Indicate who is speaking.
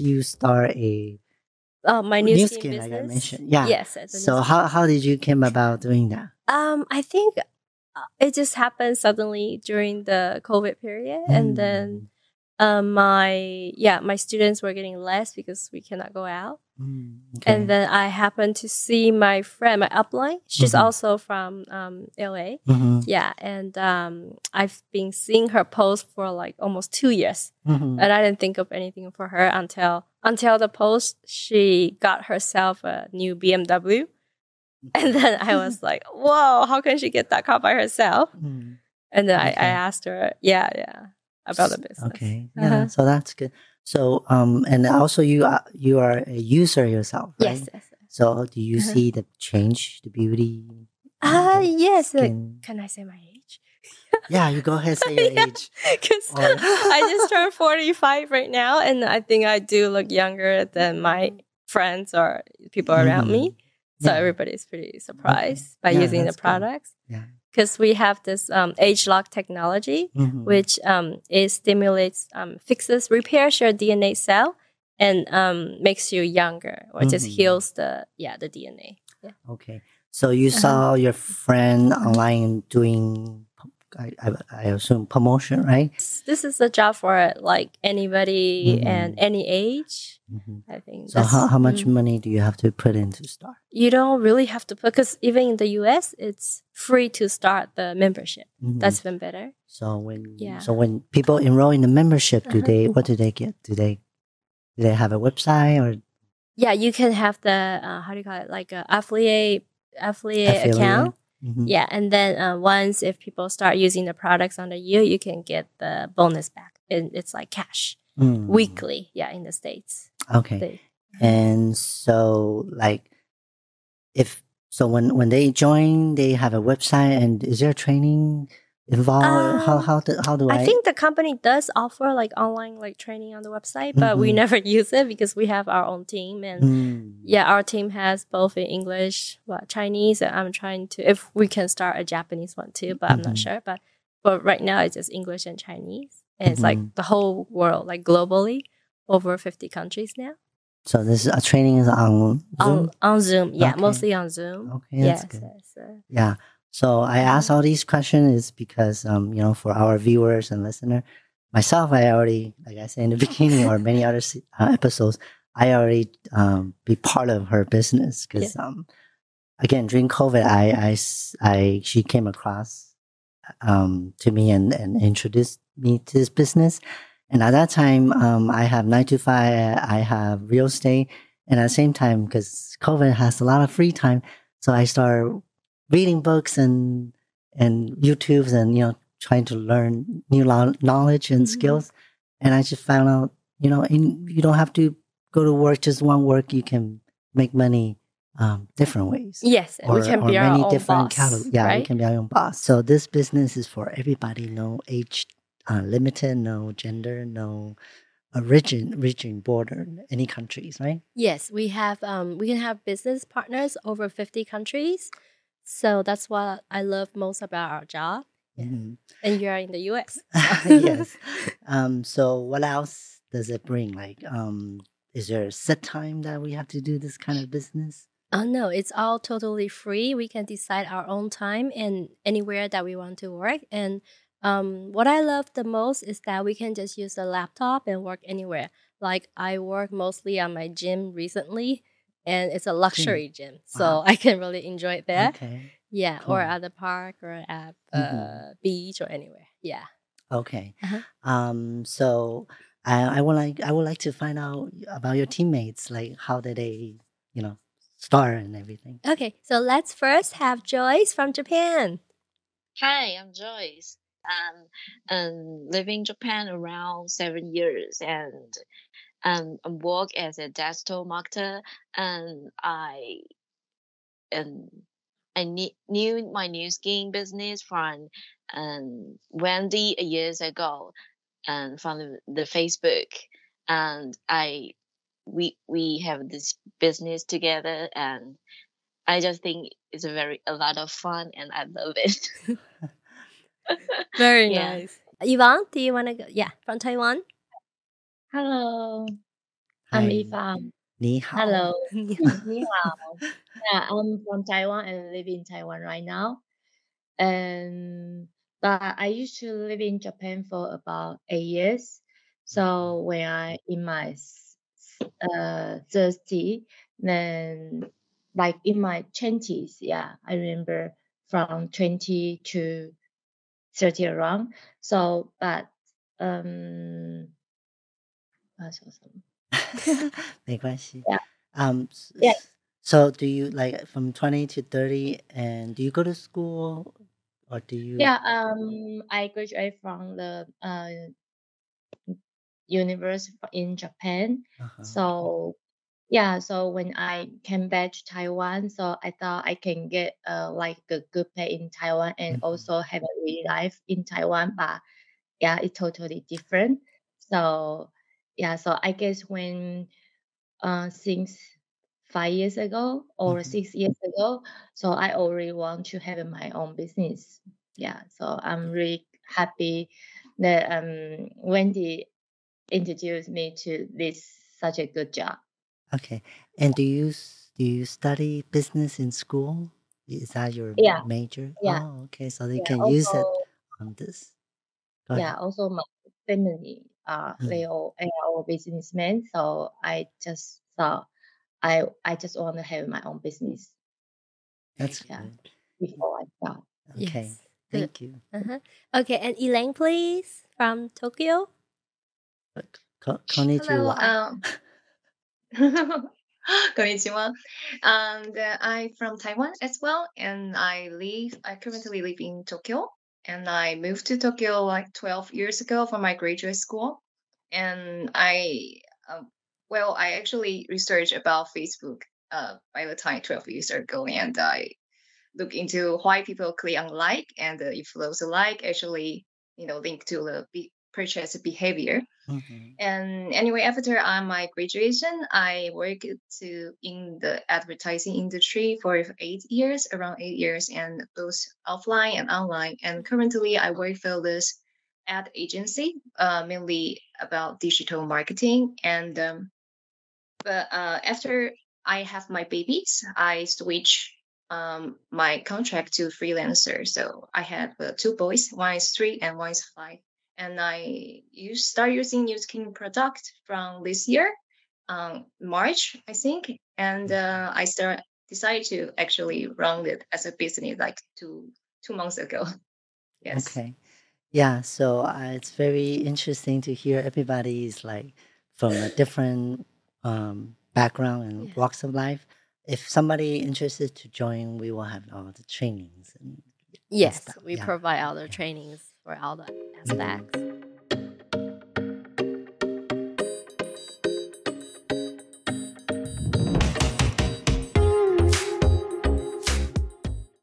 Speaker 1: you start a
Speaker 2: Oh, my new,
Speaker 1: new
Speaker 2: skin,
Speaker 1: skin,
Speaker 2: business.
Speaker 1: like I mentioned. Yeah.
Speaker 2: Yes. it's a new
Speaker 1: So how how did you came about doing that?
Speaker 2: Um, I think uh, it just happened suddenly during the COVID period, and then um, my yeah, my students were getting less because we cannot go out.
Speaker 1: Mm, okay.
Speaker 2: And then I happened to see my friend, my upline. She's
Speaker 1: Mhm.
Speaker 2: also from um, LA.
Speaker 1: Mhm,
Speaker 2: Yeah, and um, I've been seeing her post for like almost two years,
Speaker 1: mhm.
Speaker 2: and I didn't think of anything for her until until the post. She got herself a new BMW, and then I was like, "Whoa, how can she get that car by herself?"
Speaker 1: Mm,
Speaker 2: And then I, I asked her, "Yeah, yeah, about the business."
Speaker 1: Okay. Yeah.
Speaker 2: Uh-huh.
Speaker 1: So that's good. So um and also you are you are a user yourself, right?
Speaker 2: Yes. yes.
Speaker 1: So do you
Speaker 2: Uh-huh.
Speaker 1: see the change, the beauty?
Speaker 2: Ah,
Speaker 1: the
Speaker 2: yes. uh. Can I say my age?
Speaker 1: Yeah, you go ahead say your
Speaker 2: Yeah.
Speaker 1: age.
Speaker 2: Because
Speaker 1: Or-
Speaker 2: I just turned 45 right now, and I think I do look younger than my friends or people around me. So
Speaker 1: Yeah.
Speaker 2: everybody's pretty surprised by
Speaker 1: Yeah,
Speaker 2: using the products.
Speaker 1: Yeah.
Speaker 2: Because we have this um, ageLOC technology,
Speaker 1: Mhm.
Speaker 2: which um, it stimulates, um, fixes, repairs your DNA cell, and um, makes you younger, or just
Speaker 1: Mhm.
Speaker 2: heals the yeah the DNA. Yeah.
Speaker 1: Okay. So you
Speaker 2: Uh-huh.
Speaker 1: saw your friend online doing I, I, I assume promotion, right?
Speaker 2: This is a job for like anybody
Speaker 1: Mhm.
Speaker 2: and any age.
Speaker 1: Mhm.
Speaker 2: I think.
Speaker 1: So how, how much
Speaker 2: mm.
Speaker 1: money do you have to put in to start?
Speaker 2: you don't really have to put because even in the US, it's free to start the membership.
Speaker 1: Mhm.
Speaker 2: That's even better.
Speaker 1: so when
Speaker 2: Yeah.
Speaker 1: so when people enroll in the membership, do
Speaker 2: Uh-huh.
Speaker 1: they what do they get? Do they do they have a website or
Speaker 2: Yeah, you can have the uh, how do you call it like a affiliate affiliate,
Speaker 1: Affiliate.
Speaker 2: account.
Speaker 1: Mhm.
Speaker 2: Yeah, and then uh, once if people start using the products under you, you can get the bonus back, and it's like cash
Speaker 1: Mm.
Speaker 2: weekly. Yeah, in the states.
Speaker 1: Okay. And so like if so when when they join they have a website and is there training involved? how
Speaker 2: Um,
Speaker 1: how do, how do I,
Speaker 2: I think the company does offer like online like training on the website, but we
Speaker 1: Mhm.
Speaker 2: never use it because we have our own team and
Speaker 1: Mm.
Speaker 2: yeah, our team has both in English, well, Chinese, and I'm trying to if we can start a Japanese one too, but I'm not
Speaker 1: Mhm.
Speaker 2: sure. But but right now it's just English and Chinese, and it's
Speaker 1: Mhm.
Speaker 2: like the whole world, like globally, over 50 countries now
Speaker 1: So this is, uh, training is on Zoom.
Speaker 2: on on Zoom. Yeah,
Speaker 1: Okay.
Speaker 2: mostly on Zoom.
Speaker 1: okay, that's
Speaker 2: yes,
Speaker 1: good.
Speaker 2: yes, uh,
Speaker 1: Yeah. So I ask all these questions is because um you know for our viewers and listener, myself I already like I said in the beginning or many other uh, episodes I already um be part of her business because um again during COVID I, I, I, she came across um to me and and introduced me to this business and at that time um I have nine to five I have real estate and at the same time because COVID has a lot of free time so I start reading books and and YouTubes and you know trying to learn new lo- knowledge and
Speaker 2: Mhm.
Speaker 1: skills. And I just found out, you know, in, you don't have to go to work just one work. You can make money um, different ways.
Speaker 2: yes, we can be our own boss.
Speaker 1: calo- Yeah, we can be our own boss. So this business is for everybody. No age uh, limited, no gender, no origin, region, border, any countries, right?
Speaker 2: Yes, we have um we can have business partners over 50 countries. So that's what I love most about our job. Yeah.
Speaker 1: Mhm.
Speaker 2: And you're in the US.
Speaker 1: yes. Um, so what else does it bring? Like, um, is there a set time that we have to do this kind of business?
Speaker 2: Oh no, it's all totally free. We can decide our own time and anywhere that we want to work. And um, what I love the most is that we can just use a laptop and work anywhere. Like I work mostly on my gym recently, and it's a luxury gym, so
Speaker 1: Wow.
Speaker 2: I can really enjoy it there.
Speaker 1: Okay.
Speaker 2: Yeah, or at the park or at uh,
Speaker 1: Mhm.
Speaker 2: beach or anywhere. Yeah.
Speaker 1: Okay.
Speaker 2: Uh-huh.
Speaker 1: Um, so I, I would like I would like to find out about your teammates. Like, how did they, you know, start and everything?
Speaker 2: Okay, so let's first have Joyce from Japan.
Speaker 3: Hi, I'm Joyce. Um, um, living in Japan around seven years, and um, work as a digital marketer, and I um, I ne- knew my NuSkin business from um, Wendy years ago, and from the, the Facebook, and I we we have this business together, and I just think it's a very a lot of fun, and I love it.
Speaker 2: Very
Speaker 3: yeah.
Speaker 2: nice. Yvonne, do you want to go? Yeah, from Taiwan.
Speaker 4: Hello. I'm
Speaker 1: Ivan. Yvonne.
Speaker 4: Hello. Yeah, I'm from Taiwan and live in Taiwan right now. And but I used to live in Japan for about eight years. So when I in my uh, 30, then like in my 20s, yeah, I remember from 20 to 30 around. So but um 啊说什么？
Speaker 1: 没关系。
Speaker 4: Yeah.
Speaker 1: Um. s-
Speaker 4: Yeah.
Speaker 1: s- So do you like from twenty to thirty, and do you go to school, or do you?
Speaker 4: Yeah, um, I graduated from the uh university in Japan.
Speaker 1: Uh-huh.
Speaker 4: So yeah, so when I came back to Taiwan, so I thought I can get uh like a good pay in Taiwan and
Speaker 1: Mhm.
Speaker 4: also have a real life in Taiwan, but yeah, it's totally different. So yeah, so I guess when uh since five years ago or
Speaker 1: Mhm.
Speaker 4: six years ago, so I already want to have my own business. Yeah, so I'm really happy that um Wendy introduced me to this such a good job.
Speaker 1: Okay. And do you do you study business in school? Is that your
Speaker 4: Yeah.
Speaker 1: major?
Speaker 4: Yeah.
Speaker 1: Oh, okay. So they
Speaker 4: Yeah,
Speaker 1: can use it on this. Go
Speaker 4: yeah,
Speaker 1: ahead.
Speaker 4: also my family uh
Speaker 1: Mm.
Speaker 4: they all they are all businessmen, so I just thought I I just want to have my own business
Speaker 1: That's
Speaker 4: Yeah.
Speaker 1: good.
Speaker 4: before I start.
Speaker 1: Okay.
Speaker 2: Yes. Good.
Speaker 1: Thank you.
Speaker 2: Uh-huh. Okay, and Elaine, please, from Tokyo.
Speaker 1: Ko- Konnichiwa.
Speaker 5: um, konnichiwa. And uh, I'm from Taiwan as well, and I live. I currently live in Tokyo, and I moved to Tokyo like 12 years ago for my graduate school. And I, uh, well, I actually researched about Facebook uh, by the time 12 years ago, and I look into why people click on like, and uh, if those like actually, you know, link to the purchase behavior.
Speaker 1: Mhm.
Speaker 5: And anyway, after uh, my graduation, I worked to in the advertising industry for eight years, around eight years, and both offline and online. And currently, I work for this ad agency, uh, mainly about digital marketing. And um, but uh, after I have my babies, I switch um, my contract to freelancer. So I have uh, two boys, one is three and one is five and I use start using NuSkin product from this year, um, March, I think, and uh, I start decided to actually run it as a business like two two months ago. Yes.
Speaker 1: Okay. Yeah. So uh, it's very interesting to hear everybody is like from a different um, background and
Speaker 2: Yeah.
Speaker 1: walks of life. If somebody interested to join, we will have all the trainings and
Speaker 2: Yes,
Speaker 1: stuff,
Speaker 2: we
Speaker 1: yeah.
Speaker 2: provide all the trainings for all the aspects.